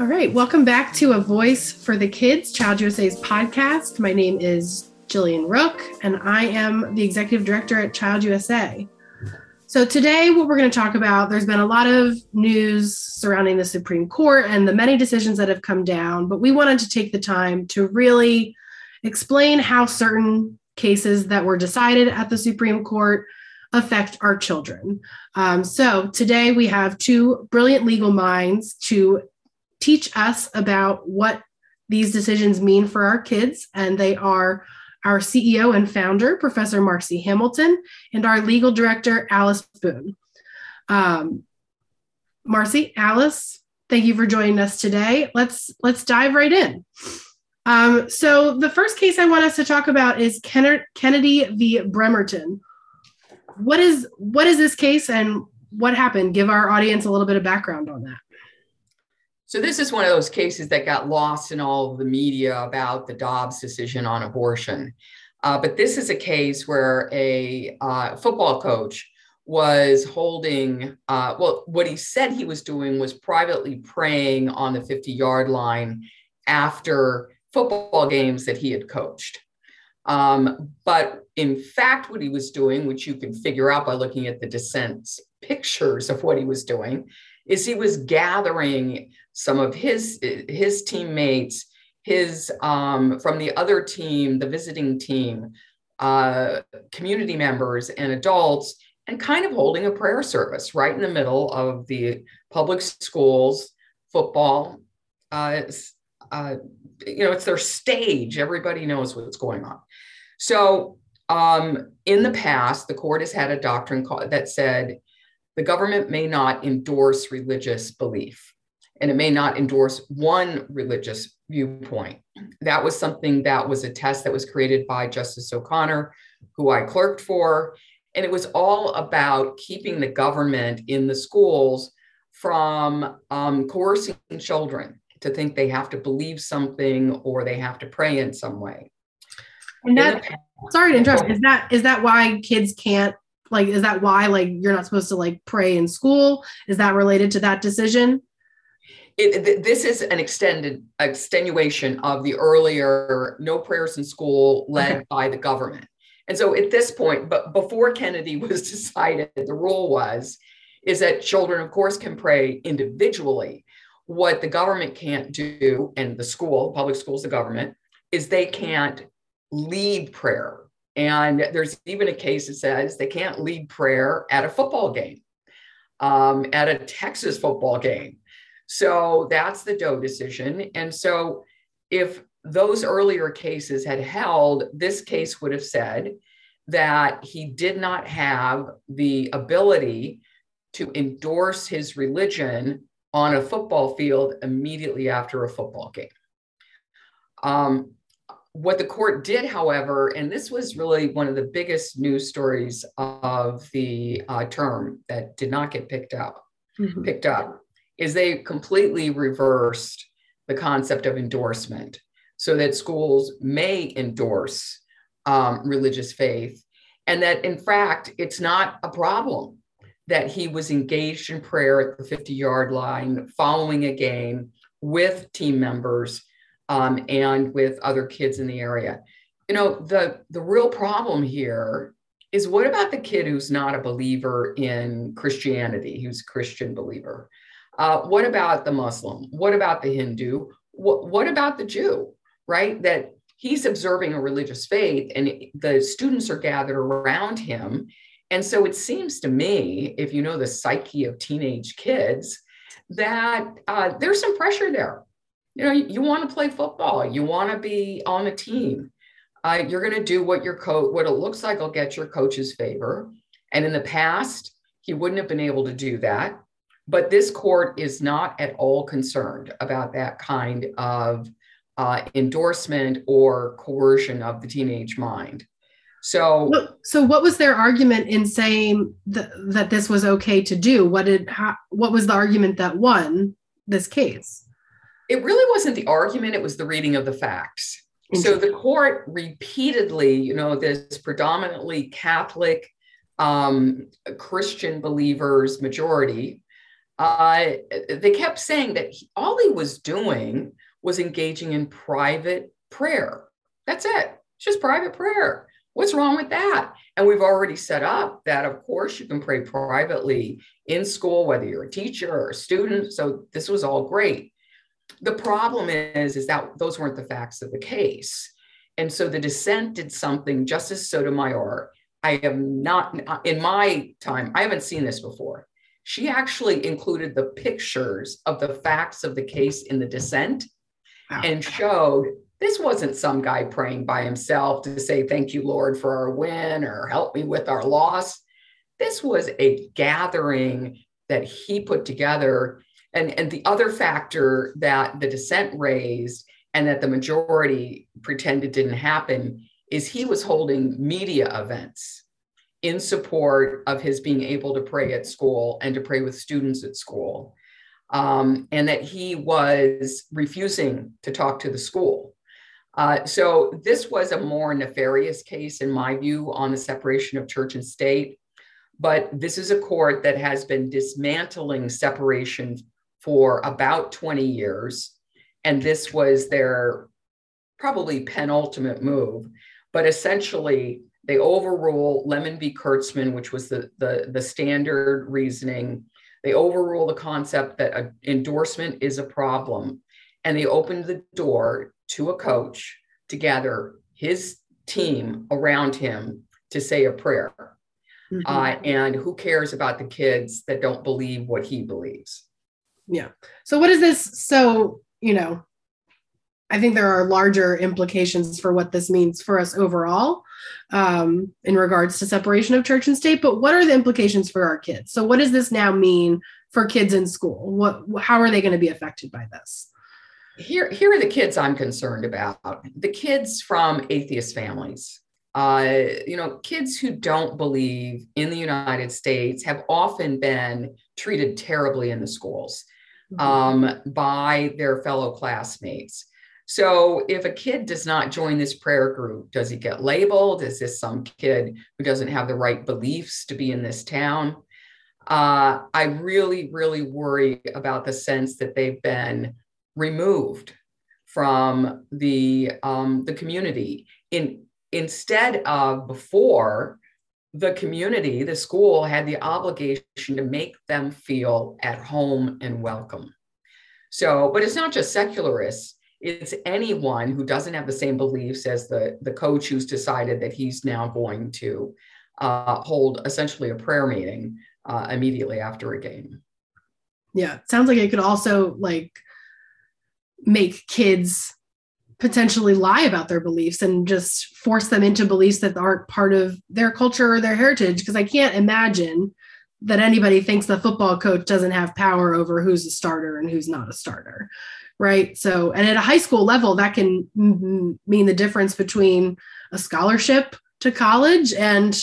All right, welcome back to A Voice for the Kids, Child USA's podcast. My name is Jillian Ruck, and I am the executive director at Child USA. So, today, what we're going to talk about, there's been a lot of news surrounding the Supreme Court and the many decisions that have come down, but we wanted to take the time to really explain how certain cases that were decided at the Supreme Court affect our children. Um, so, today we have two brilliant legal minds to teach us about what these decisions mean for our kids, and they are our CEO and founder, Professor Marci Hamilton, and our legal director, Alice Bohn. Um, Marci, Alice, thank you for joining us today. Let's let's dive right in. Um, so the first case I want us to talk about is Kennedy v. Bremerton. What is what is this case and what happened? Give our audience a little bit of background on that. So this is one of those cases that got lost in all of the media about the Dobbs decision on abortion. Uh, but this is a case where a uh, football coach was holding, uh, well, what he said he was doing was privately praying on the 50 yard line after football games that he had coached. Um, but in fact, what he was doing, which you can figure out by looking at the dissent's pictures of what he was doing, is he was gathering some of his his teammates, his um, from the other team, the visiting team, uh, community members and adults, and kind of holding a prayer service right in the middle of the public schools football. Uh, uh, you know, it's their stage. Everybody knows what's going on. So, um, in the past, the court has had a doctrine that said the government may not endorse religious belief and it may not endorse one religious viewpoint. That was something that was a test that was created by Justice O'Connor, who I clerked for. And it was all about keeping the government in the schools from um, coercing children to think they have to believe something or they have to pray in some way. And that, sorry to interrupt. Is that is that why kids can't like? Is that why like you're not supposed to like pray in school? Is that related to that decision? It, this is an extended extenuation of the earlier no prayers in school led okay. by the government. And so at this point, but before Kennedy was decided, the rule was is that children, of course, can pray individually. What the government can't do, and the school, public schools, the government, is they can't lead prayer. And there's even a case that says they can't lead prayer at a football game, um, at a Texas football game. So that's the Doe decision. And so if those earlier cases had held, this case would have said that he did not have the ability to endorse his religion on a football field immediately after a football game. Um, what the court did, however, and this was really one of the biggest news stories of the uh, term that did not get picked up, mm-hmm. picked up, is they completely reversed the concept of endorsement so that schools may endorse um, religious faith and that in fact it's not a problem that he was engaged in prayer at the 50 yard line following a game with team members um, and with other kids in the area. You know the the real problem here is what about the kid who's not a believer in christianity who's a christian believer uh, what about the Muslim? What about the Hindu? What, what about the Jew, right? That he's observing a religious faith and the students are gathered around him. And so it seems to me, if you know the psyche of teenage kids, that uh, there's some pressure there. You know, you, you want to play football, you want to be on a team. Uh, you're going to do what your coach, what it looks like will get your coach's favor. And in the past, he wouldn't have been able to do that. But this court is not at all concerned about that kind of uh, endorsement or coercion of the teenage mind. So, so what was their argument in saying th- that this was okay to do? What did how, what was the argument that won this case? It really wasn't the argument; it was the reading of the facts. So the court repeatedly, you know, this predominantly Catholic um, Christian believers majority uh, they kept saying that he, all he was doing was engaging in private prayer. That's it. It's just private prayer. What's wrong with that? And we've already set up that, of course, you can pray privately in school, whether you're a teacher or a student. So this was all great. The problem is, is that those weren't the facts of the case. And so the dissent did something, Justice Sotomayor. I have not, in my time, I haven't seen this before. She actually included the pictures of the facts of the case in the dissent wow. and showed this wasn't some guy praying by himself to say, Thank you, Lord, for our win or help me with our loss. This was a gathering that he put together. And, and the other factor that the dissent raised and that the majority pretended didn't happen is he was holding media events in support of his being able to pray at school and to pray with students at school. Um, and that he was refusing to talk to the school. Uh, so this was a more nefarious case, in my view, on the separation of church and state. But this is a court that has been dismantling separation for about 20 years and this was their probably penultimate move. But essentially, they overrule Lemon v. Kurtzman, which was the, the, the standard reasoning. They overrule the concept that an endorsement is a problem. And they opened the door to a coach to gather his team around him to say a prayer. Mm-hmm. Uh, and who cares about the kids that don't believe what he believes? Yeah. So, what is this? So, you know, I think there are larger implications for what this means for us overall um, in regards to separation of church and state. But what are the implications for our kids? So, what does this now mean for kids in school? What, how are they going to be affected by this? Here, here are the kids I'm concerned about. The kids from atheist families. Uh, you know, kids who don't believe in the United States have often been treated terribly in the schools mm-hmm. um, by their fellow classmates. So if a kid does not join this prayer group, does he get labeled? Is this some kid who doesn't have the right beliefs to be in this town? Uh, I really, really worry about the sense that they've been removed from the um, the community. In instead of before, the community, the school had the obligation to make them feel at home and welcome. So, but it's not just secularists it's anyone who doesn't have the same beliefs as the, the coach who's decided that he's now going to uh, hold essentially a prayer meeting uh, immediately after a game. Yeah, sounds like it could also like make kids potentially lie about their beliefs and just force them into beliefs that aren't part of their culture or their heritage. Because I can't imagine that anybody thinks the football coach doesn't have power over who's a starter and who's not a starter right? So and at a high school level that can mean the difference between a scholarship to college and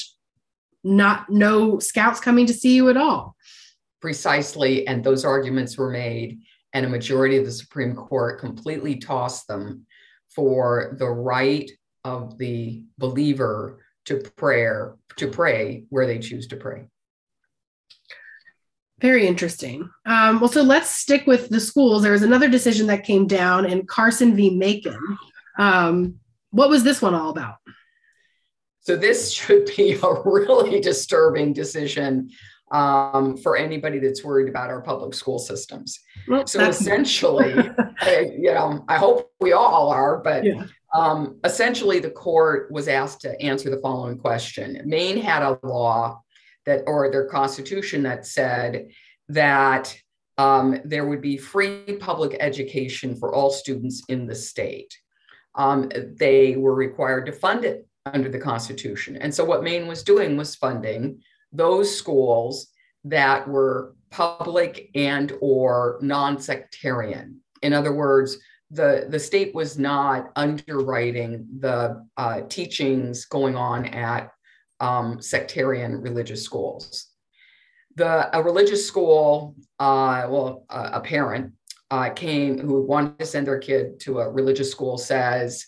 not no scouts coming to see you at all. Precisely and those arguments were made and a majority of the supreme court completely tossed them for the right of the believer to prayer to pray where they choose to pray very interesting. Um, well, so let's stick with the schools. There was another decision that came down in Carson v. Makin. Um, what was this one all about? So, this should be a really disturbing decision um, for anybody that's worried about our public school systems. Well, so, essentially, I, you know, I hope we all are, but yeah. um, essentially, the court was asked to answer the following question Maine had a law that or their constitution that said that um, there would be free public education for all students in the state. Um, they were required to fund it under the Constitution. And so what Maine was doing was funding those schools that were public and or non-sectarian. In other words, the, the state was not underwriting the uh, teachings going on at um, sectarian religious schools. The a religious school, uh, well, a parent uh, came who wanted to send their kid to a religious school says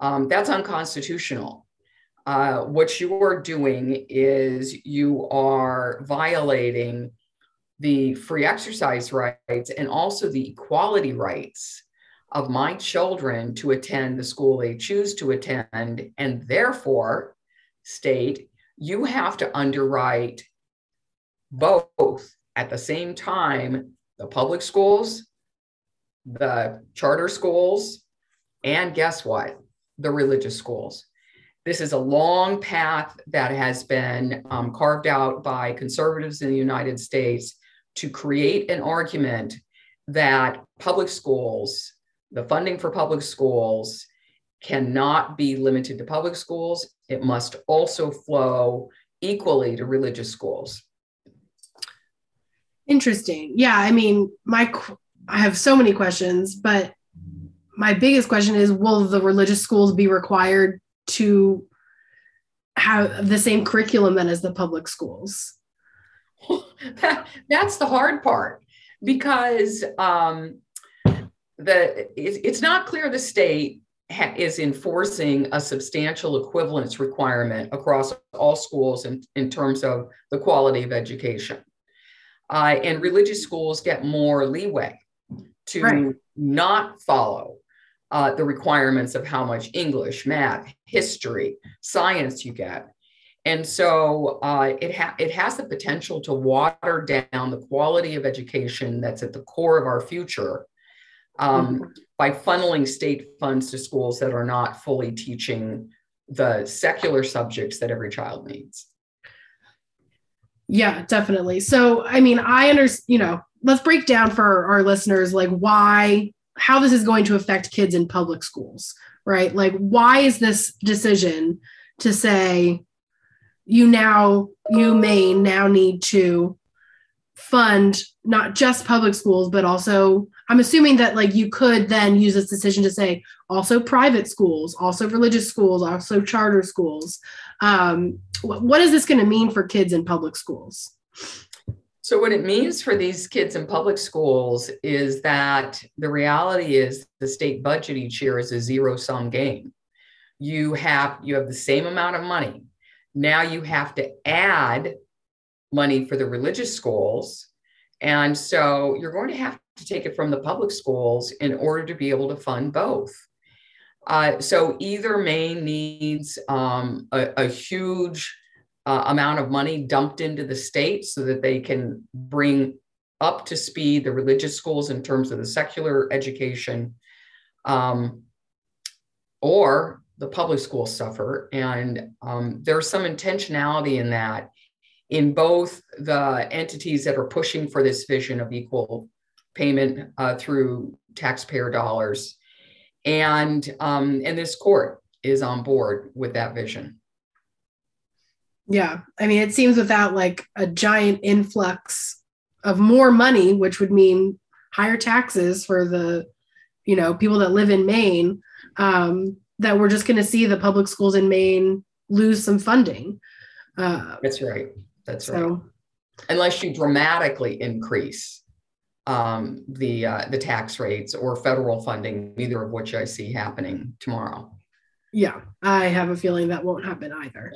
um, that's unconstitutional. Uh, what you are doing is you are violating the free exercise rights and also the equality rights of my children to attend the school they choose to attend. And therefore, state, you have to underwrite both at the same time the public schools, the charter schools, and guess what? The religious schools. This is a long path that has been um, carved out by conservatives in the United States to create an argument that public schools, the funding for public schools, cannot be limited to public schools. It must also flow equally to religious schools. Interesting. Yeah, I mean, my I have so many questions, but my biggest question is will the religious schools be required to have the same curriculum then as the public schools? That's the hard part because um, the it's not clear the state ha- is enforcing a substantial equivalence requirement across all schools in, in terms of the quality of education. Uh, and religious schools get more leeway to right. not follow uh, the requirements of how much English, math, history, science you get. And so uh, it, ha- it has the potential to water down the quality of education that's at the core of our future um, mm-hmm. By funneling state funds to schools that are not fully teaching the secular subjects that every child needs. Yeah, definitely. So, I mean, I understand, you know, let's break down for our listeners like why how this is going to affect kids in public schools, right? Like, why is this decision to say you now, you may now need to fund not just public schools, but also, I'm assuming that like you could then use this decision to say also private schools, also religious schools, also charter schools. Um, what is this going to mean for kids in public schools? So, what it means for these kids in public schools is that the reality is the state budget each year is a zero sum game. You have you have the same amount of money. Now you have to add money for the religious schools. And so you're going to have to take it from the public schools in order to be able to fund both. Uh, so either Maine needs um, a, a huge uh, amount of money dumped into the state so that they can bring up to speed the religious schools in terms of the secular education, um, or the public schools suffer. And um, there's some intentionality in that in both the entities that are pushing for this vision of equal payment uh, through taxpayer dollars. And, um, and this court is on board with that vision. Yeah. I mean, it seems without like a giant influx of more money, which would mean higher taxes for the, you know, people that live in Maine, um, that we're just going to see the public schools in Maine lose some funding. Uh, That's right. That's so, right. Unless you dramatically increase um, the uh, the tax rates or federal funding, neither of which I see happening tomorrow. Yeah, I have a feeling that won't happen either.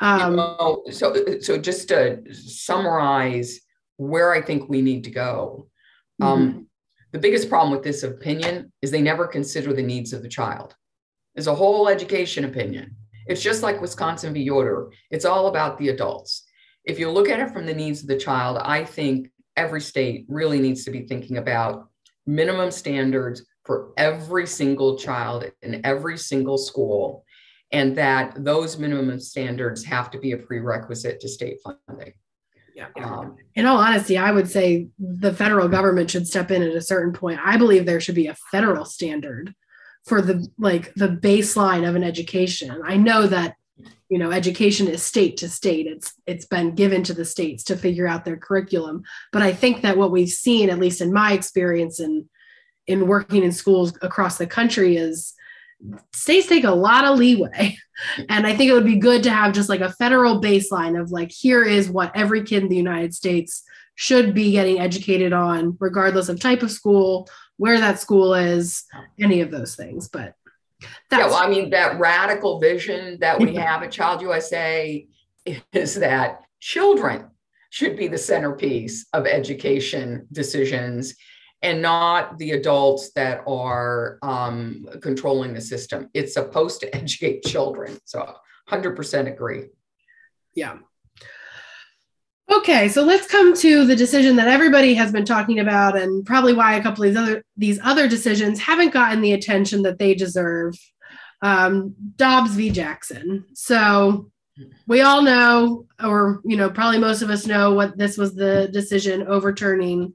Um, you know, so, so just to summarize where I think we need to go. Um, mm-hmm. The biggest problem with this opinion is they never consider the needs of the child. There's a whole education opinion. It's just like Wisconsin v. Yoder. It's all about the adults. If you look at it from the needs of the child, I think every state really needs to be thinking about minimum standards for every single child in every single school and that those minimum standards have to be a prerequisite to state funding. Yeah. Um, in all honesty, I would say the federal government should step in at a certain point. I believe there should be a federal standard for the like the baseline of an education. I know that you know education is state to state. It's it's been given to the states to figure out their curriculum, but I think that what we've seen at least in my experience in in working in schools across the country is states take a lot of leeway. And I think it would be good to have just like a federal baseline of like, here is what every kid in the United States should be getting educated on, regardless of type of school, where that school is, any of those things. But that's yeah, well, I mean, that radical vision that we have at Child USA is that children should be the centerpiece of education decisions and not the adults that are um, controlling the system. It's supposed to educate children. So 100% agree. Yeah. Okay, so let's come to the decision that everybody has been talking about, and probably why a couple of these other these other decisions haven't gotten the attention that they deserve. Um, Dobbs v. Jackson. So we all know, or you know, probably most of us know what this was the decision overturning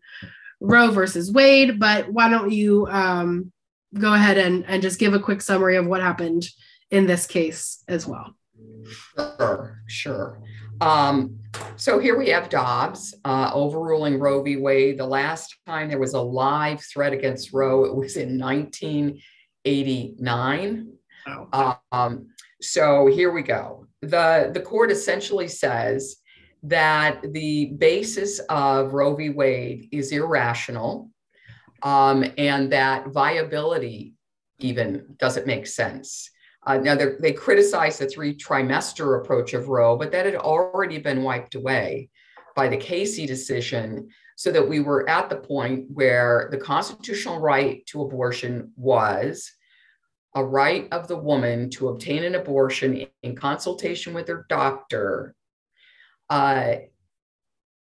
Roe versus Wade. But why don't you um, go ahead and and just give a quick summary of what happened in this case as well? Sure, sure. Um, so here we have Dobbs uh, overruling Roe v. Wade. The last time there was a live threat against Roe, it was in 1989. Oh. Um, so here we go. The, the court essentially says that the basis of Roe v. Wade is irrational um, and that viability even doesn't make sense. Uh, now, they criticized the three trimester approach of Roe, but that had already been wiped away by the Casey decision, so that we were at the point where the constitutional right to abortion was a right of the woman to obtain an abortion in consultation with her doctor. Uh,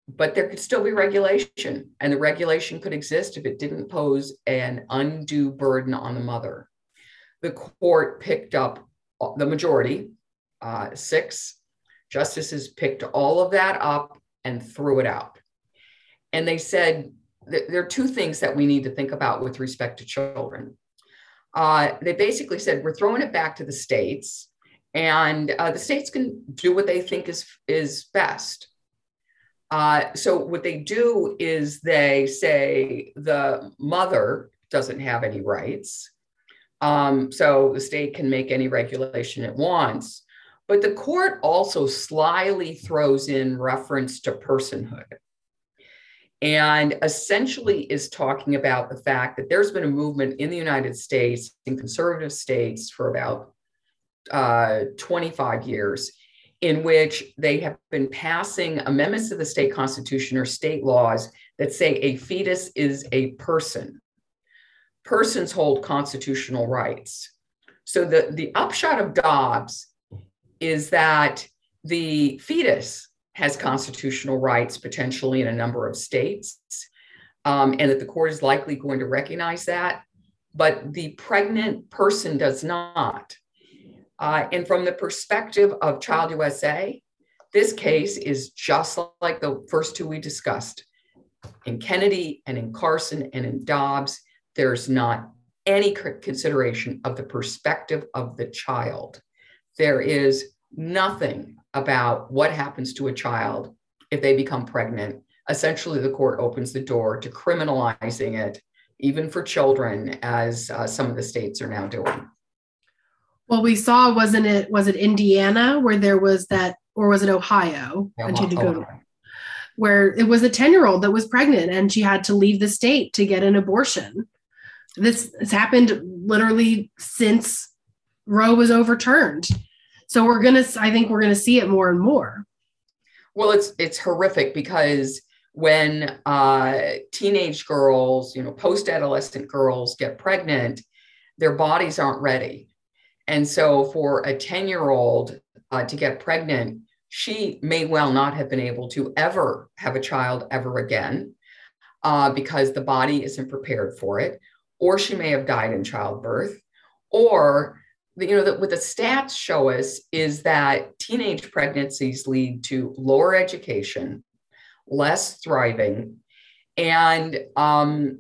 but there could still be regulation, and the regulation could exist if it didn't pose an undue burden on the mother the court picked up the majority, uh, six justices picked all of that up and threw it out. And they said there are two things that we need to think about with respect to children. Uh, they basically said we're throwing it back to the states, and uh, the states can do what they think is is best. Uh, so what they do is they say the mother doesn't have any rights, um, so the state can make any regulation it wants. But the court also slyly throws in reference to personhood and essentially is talking about the fact that there's been a movement in the United States, in conservative states, for about uh, 25 years, in which they have been passing amendments to the state constitution or state laws that say a fetus is a person persons hold constitutional rights. So the, the upshot of Dobbs is that the fetus has constitutional rights potentially in a number of states, um, and that the court is likely going to recognize that, but the pregnant person does not. Uh, and from the perspective of Child USA, this case is just like the first two we discussed in Kennedy and in Carson and in Dobbs there's not any consideration of the perspective of the child. There is nothing about what happens to a child if they become pregnant. Essentially, the court opens the door to criminalizing it, even for children, as uh, some of the states are now doing. Well, we saw, wasn't it? Was it Indiana where there was that, or was it Ohio? Ohio. Where it was a 10 year old that was pregnant and she had to leave the state to get an abortion this has happened literally since Roe was overturned. So we're gonna, I think we're gonna see it more and more. Well, it's it's horrific because when uh, teenage girls, you know, post-adolescent girls get pregnant, their bodies aren't ready, and so for a ten-year-old uh, to get pregnant, she may well not have been able to ever have a child ever again uh, because the body isn't prepared for it or she may have died in childbirth, or you know that what the stats show us is that teenage pregnancies lead to lower education, less thriving, and um,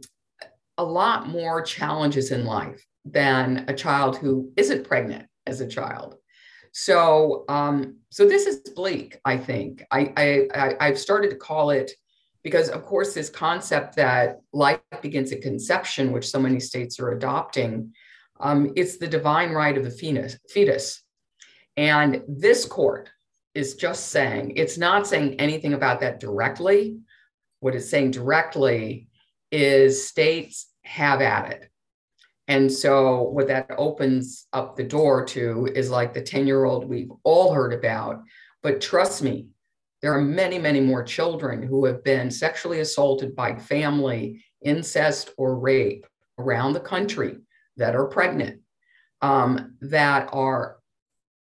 a lot more challenges in life than a child who isn't pregnant as a child. So, um, so this is bleak. I think I, I I've started to call it because of course this concept that life begins at conception which so many states are adopting um, it's the divine right of the fetus, fetus. And this court is just saying it's not saying anything about that directly. What it's saying directly is states have at it. And so what that opens up the door to is like the 10 year old we've all heard about. But trust me there are many, many more children who have been sexually assaulted by family, incest, or rape around the country that are pregnant um, that are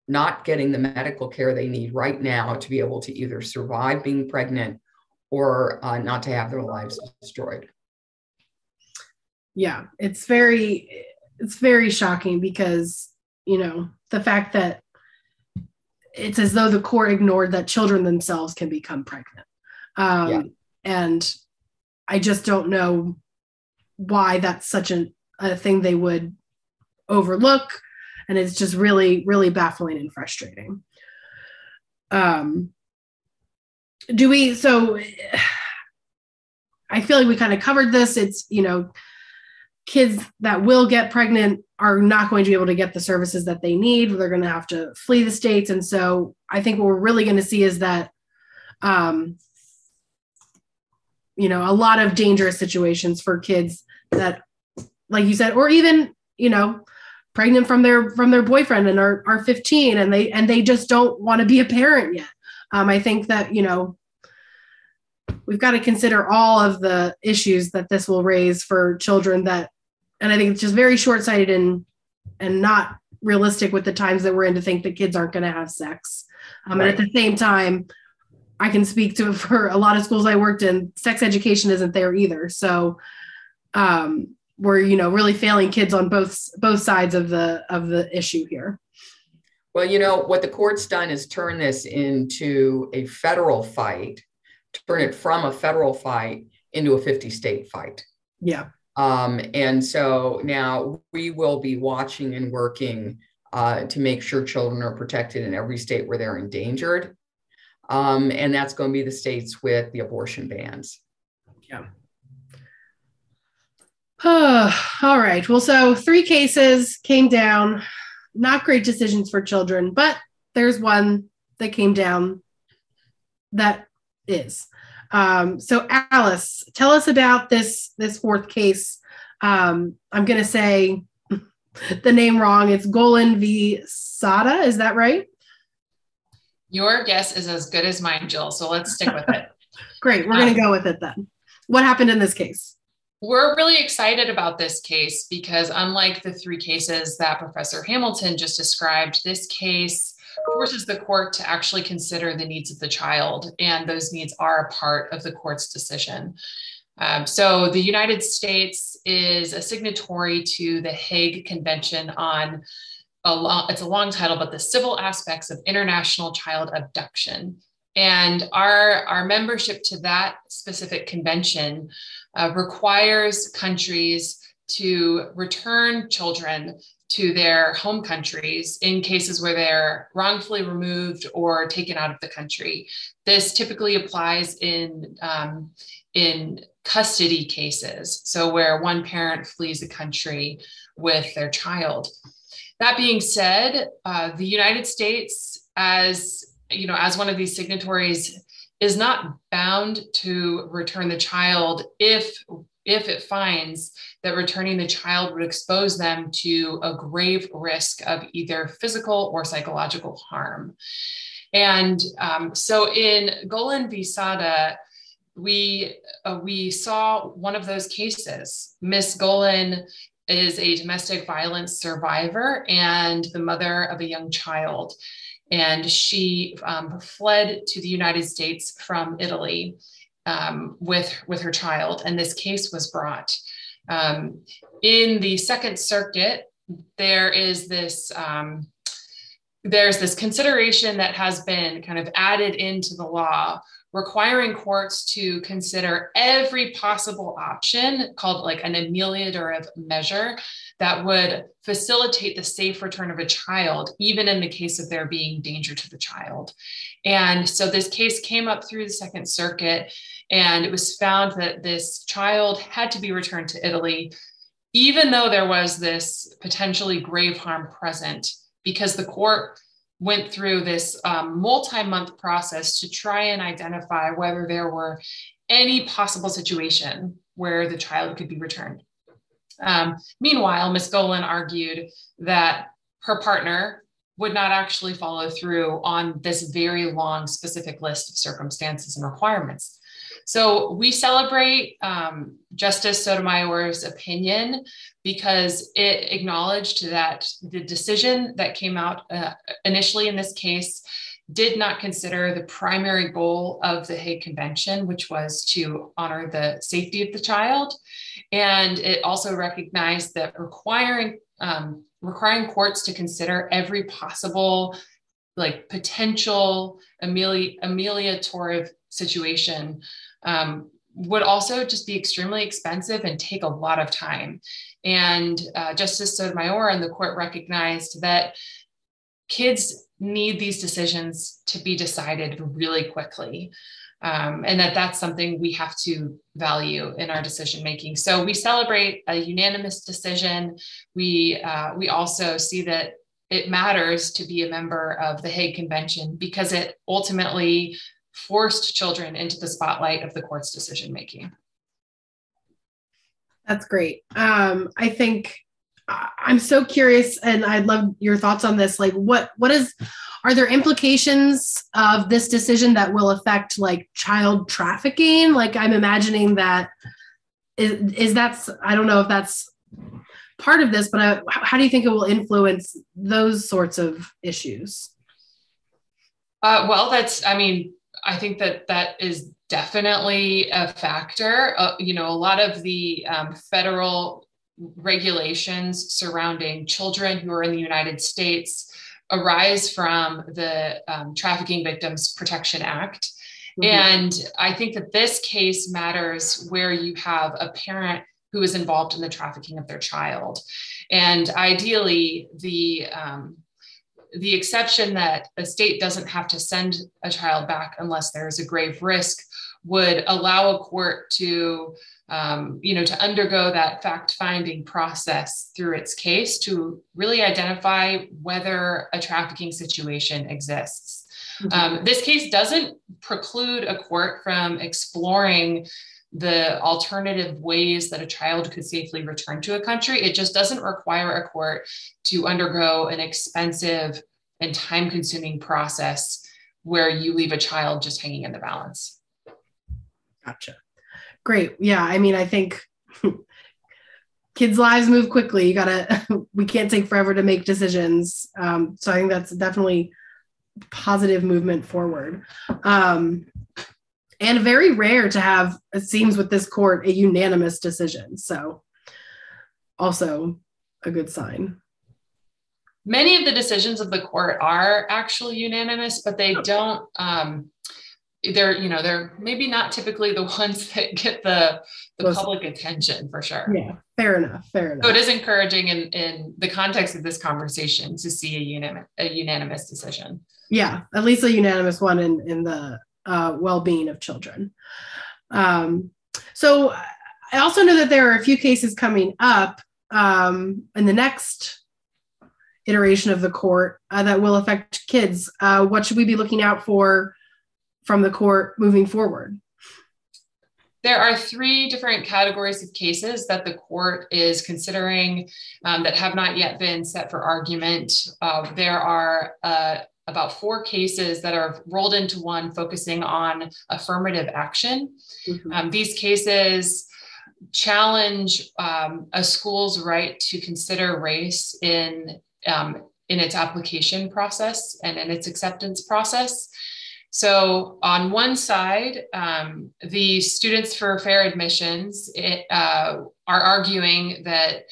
not getting the medical care they need right now to be able to either survive being pregnant or uh, not to have their lives destroyed. Yeah, it's very it's very shocking because you know the fact that it's as though the court ignored that children themselves can become pregnant. Um, yeah. And I just don't know why that's such a, a thing they would overlook. And it's just really, really baffling and frustrating. Um, do we, so I feel like we kind of covered this. It's, you know, kids that will get pregnant are not going to be able to get the services that they need. They're going to have to flee the states. And so I think what we're really going to see is that, um, you know, a lot of dangerous situations for kids that, like you said, or even, you know, pregnant from their from their boyfriend and are, are 15 and they and they just don't want to be a parent yet. Um, I think that, you know, we've got to consider all of the issues that this will raise for children that and i think it's just very short-sighted and and not realistic with the times that we're in to think that kids aren't going to have sex. Um, right. and at the same time i can speak to for a lot of schools i worked in sex education isn't there either. So um, we're you know really failing kids on both both sides of the of the issue here. Well you know what the court's done is turn this into a federal fight turn it from a federal fight into a 50 state fight. Yeah. Um, and so now we will be watching and working uh, to make sure children are protected in every state where they're endangered. Um, and that's going to be the states with the abortion bans. Yeah. all right. Well, so three cases came down, not great decisions for children, but there's one that came down that is. Um, so Alice, tell us about this this fourth case. Um, I'm going to say the name wrong. It's Golan v. Sada. Is that right? Your guess is as good as mine, Jill. So let's stick with it. Great. We're um, going to go with it then. What happened in this case? We're really excited about this case because, unlike the three cases that Professor Hamilton just described, this case forces the court to actually consider the needs of the child, and those needs are a part of the court's decision. Um, so, the United States is a signatory to the Hague Convention on a long, it's a long title, but the civil aspects of international child abduction. And our, our membership to that specific convention uh, requires countries to return children to their home countries in cases where they're wrongfully removed or taken out of the country. This typically applies in um, in custody cases, so where one parent flees the country with their child. That being said, uh, the United States, as you know, as one of these signatories, is not bound to return the child if if it finds that returning the child would expose them to a grave risk of either physical or psychological harm. And um, so in Golan v. Sada, we uh, we saw one of those cases. Miss Golan is a domestic violence survivor and the mother of a young child, and she um, fled to the United States from Italy um, with with her child, and this case was brought. Um, in the Second Circuit, there is this um, there's this consideration that has been kind of added into the law requiring courts to consider every possible option called like an ameliorative measure that would facilitate the safe return of a child, even in the case of there being danger to the child. And so this case came up through the Second Circuit, and it was found that this child had to be returned to Italy, even though there was this potentially grave harm present, because the court went through this um, multi-month process to try and identify whether there were any possible situation where the child could be returned. Um, meanwhile, Ms. Golan argued that her partner would not actually follow through on this very long specific list of circumstances and requirements. So we celebrate um, Justice Sotomayor's opinion because it acknowledged that the decision that came out uh, initially in this case did not consider the primary goal of the Hague Convention, which was to honor the safety of the child. And it also recognized that requiring um, requiring courts to consider every possible like potential ameli- amelioratory situation um, would also just be extremely expensive and take a lot of time. And uh, Justice Sotomayor and the court recognized that kids need these decisions to be decided really quickly. Um, and that that's something we have to value in our decision making. So we celebrate a unanimous decision. We uh, we also see that it matters to be a member of the Hague Convention because it ultimately forced children into the spotlight of the court's decision making. That's great. Um, I think I'm so curious, and I'd love your thoughts on this. Like, what what is are there implications of this decision that will affect like child trafficking? Like, I'm imagining that is is that's I don't know if that's part of this, but I, how do you think it will influence those sorts of issues? Uh, well, that's I mean, I think that that is definitely a factor. Uh, you know, a lot of the um, federal regulations surrounding children who are in the United States arise from the um, Trafficking Victims Protection Act. Mm-hmm. And I think that this case matters where you have a parent who is involved in the trafficking of their child. And ideally, the um, the exception that a state doesn't have to send a child back unless there is a grave risk would allow a court to um, you know to undergo that fact finding process through its case to really identify whether a trafficking situation exists mm-hmm. um, this case doesn't preclude a court from exploring the alternative ways that a child could safely return to a country. It just doesn't require a court to undergo an expensive and time consuming process where you leave a child just hanging in the balance. Gotcha. Great. Yeah. I mean, I think kids' lives move quickly. You gotta, we can't take forever to make decisions. Um, so I think that's definitely positive movement forward. Um, and very rare to have, it seems with this court, a unanimous decision. So also a good sign. Many of the decisions of the court are actually unanimous, but they don't um, they're you know they're maybe not typically the ones that get the the public attention for sure yeah fair enough fair enough so it is encouraging in in the context of this conversation to see a unanimous a unanimous decision yeah at least a unanimous one in in the uh, well-being of children um, so i also know that there are a few cases coming up um, in the next iteration of the court uh, that will affect kids uh, what should we be looking out for from the court moving forward? There are three different categories of cases that the court is considering um, that have not yet been set for argument. Uh, there are uh, about four cases that are rolled into one, focusing on affirmative action. Mm-hmm. Um, these cases challenge um, a school's right to consider race in um, in its application process and in its acceptance process. So on one side, um, the Students for Fair Admissions it, uh, are arguing that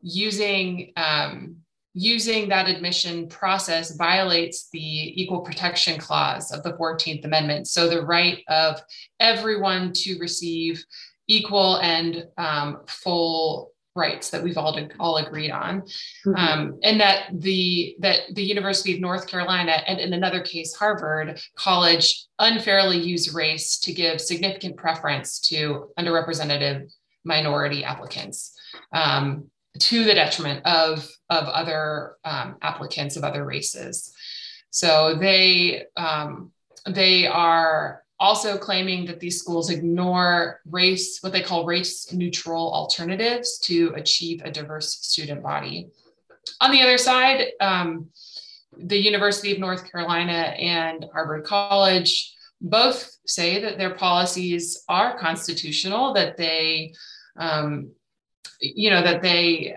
using um, using that admission process violates the Equal Protection Clause of the 14th Amendment. So the right of everyone to receive equal and um, full rights that we've all all agreed on, mm-hmm. um, and that the that the University of North Carolina and in another case Harvard College unfairly use race to give significant preference to underrepresented minority applicants. Um, to the detriment of, of other um, applicants of other races. So they um, they are also claiming that these schools ignore race, what they call race neutral alternatives to achieve a diverse student body. On the other side, um, the University of North Carolina and Harvard College both say that their policies are constitutional, that they, um, you know, that they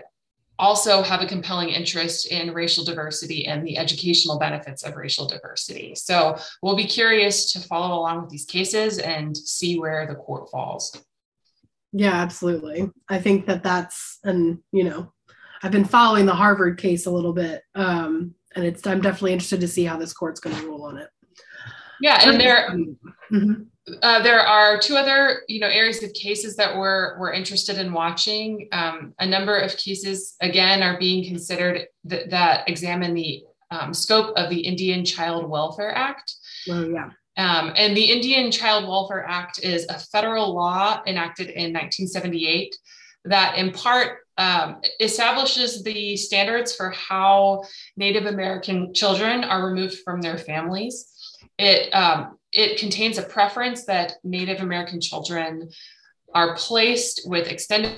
also have a compelling interest in racial diversity and the educational benefits of racial diversity. So we'll be curious to follow along with these cases and see where the court falls. Yeah, absolutely. I think that that's, and you know, I've been following the Harvard case a little bit, um, and it's I'm definitely interested to see how this court's going to rule on it. Yeah, and there mm-hmm. Uh, there are two other you know areas of cases that we're we're interested in watching. Um, a number of cases again are being considered th- that examine the um, scope of the Indian Child Welfare Act. Oh yeah. Um, and the Indian Child Welfare Act is a federal law enacted in 1978 that, in part, um, establishes the standards for how Native American children are removed from their families. It, um, it contains a preference that Native American children are placed with extended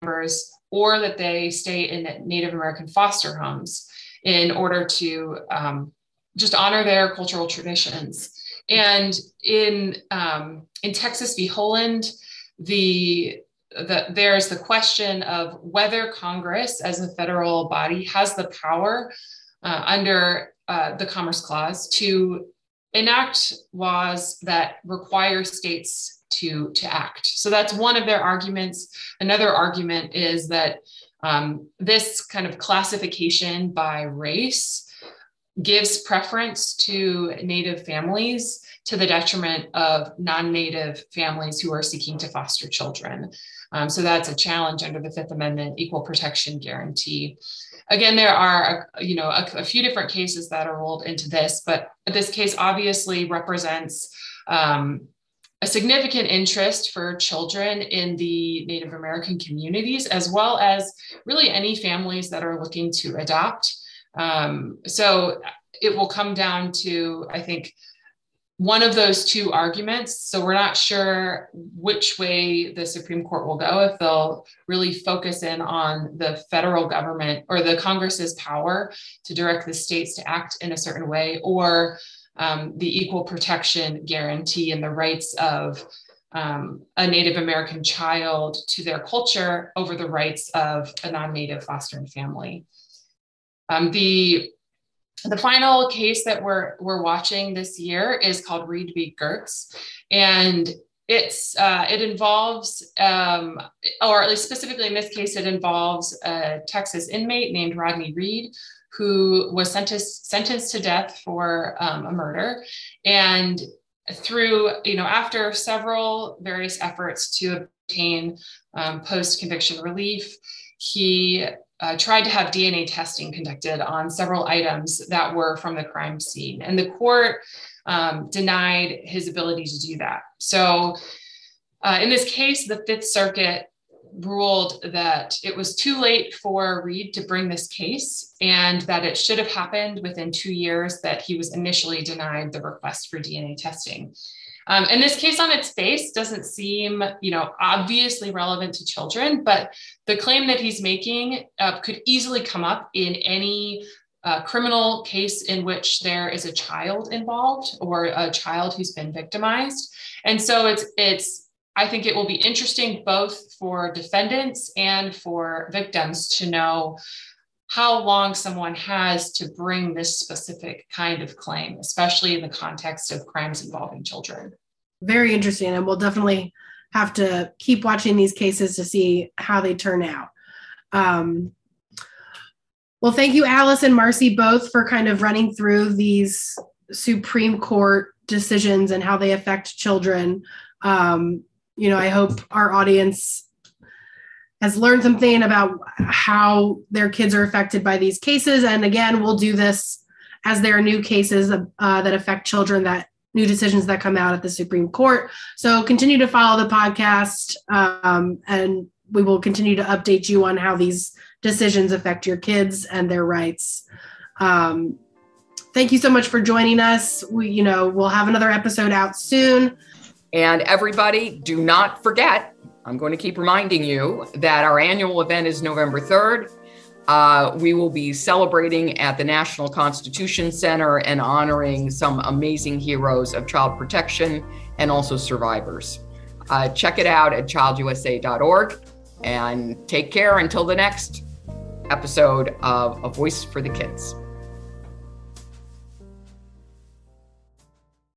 members or that they stay in Native American foster homes in order to um, just honor their cultural traditions. And in, um, in Texas v. Haaland, the the, there's the question of whether Congress, as a federal body, has the power uh, under uh, the Commerce Clause to enact laws that require states to, to act. So that's one of their arguments. Another argument is that um, this kind of classification by race gives preference to Native families to the detriment of non Native families who are seeking to foster children. Um, so that's a challenge under the Fifth Amendment equal protection guarantee. Again, there are you know a, a few different cases that are rolled into this, but this case obviously represents um, a significant interest for children in the Native American communities, as well as really any families that are looking to adopt. Um, so it will come down to, I think, one of those two arguments. So we're not sure which way the Supreme Court will go, if they'll really focus in on the federal government or the Congress's power to direct the states to act in a certain way, or um, the equal protection guarantee and the rights of um, a Native American child to their culture over the rights of a non Native fostering family. Um, the the final case that we're we're watching this year is called Reed v. Goertz, and it's uh, it involves, um, or at least specifically in this case, it involves a Texas inmate named Rodney Reed who was sentenced sentenced to death for um, a murder, and through you know after several various efforts to obtain um, post conviction relief, he uh, tried to have DNA testing conducted on several items that were from the crime scene, and the court um, denied his ability to do that. So, uh, in this case, the Fifth Circuit ruled that it was too late for Reed to bring this case and that it should have happened within two years that he was initially denied the request for DNA testing. Um, and this case on its face doesn't seem, you know, obviously relevant to children, but the claim that he's making uh, could easily come up in any uh, criminal case in which there is a child involved or a child who's been victimized. And so it's it's I think it will be interesting both for defendants and for victims to know how long someone has to bring this specific kind of claim, especially in the context of crimes involving children. Very interesting. And we'll definitely have to keep watching these cases to see how they turn out. Um, well, thank you, Alice and Marci, both for kind of running through these Supreme Court decisions and how they affect children. Um, you know, I hope our audience has learned something about how their kids are affected by these cases. And again, we'll do this as there are new cases uh, that affect children that new decisions that come out at the Supreme Court. So continue to follow the podcast, um, and we will continue to update you on how these decisions affect your kids and their rights. Um, thank you so much for joining us. We, you know, we'll have another episode out soon. And everybody, do not forget I'm going to keep reminding you that our annual event is November 3rd. Uh, we will be celebrating at the National Constitution Center and honoring some amazing heroes of child protection and also survivors. Uh, check it out at childusa.org and take care until the next episode of A Voice for the Kids.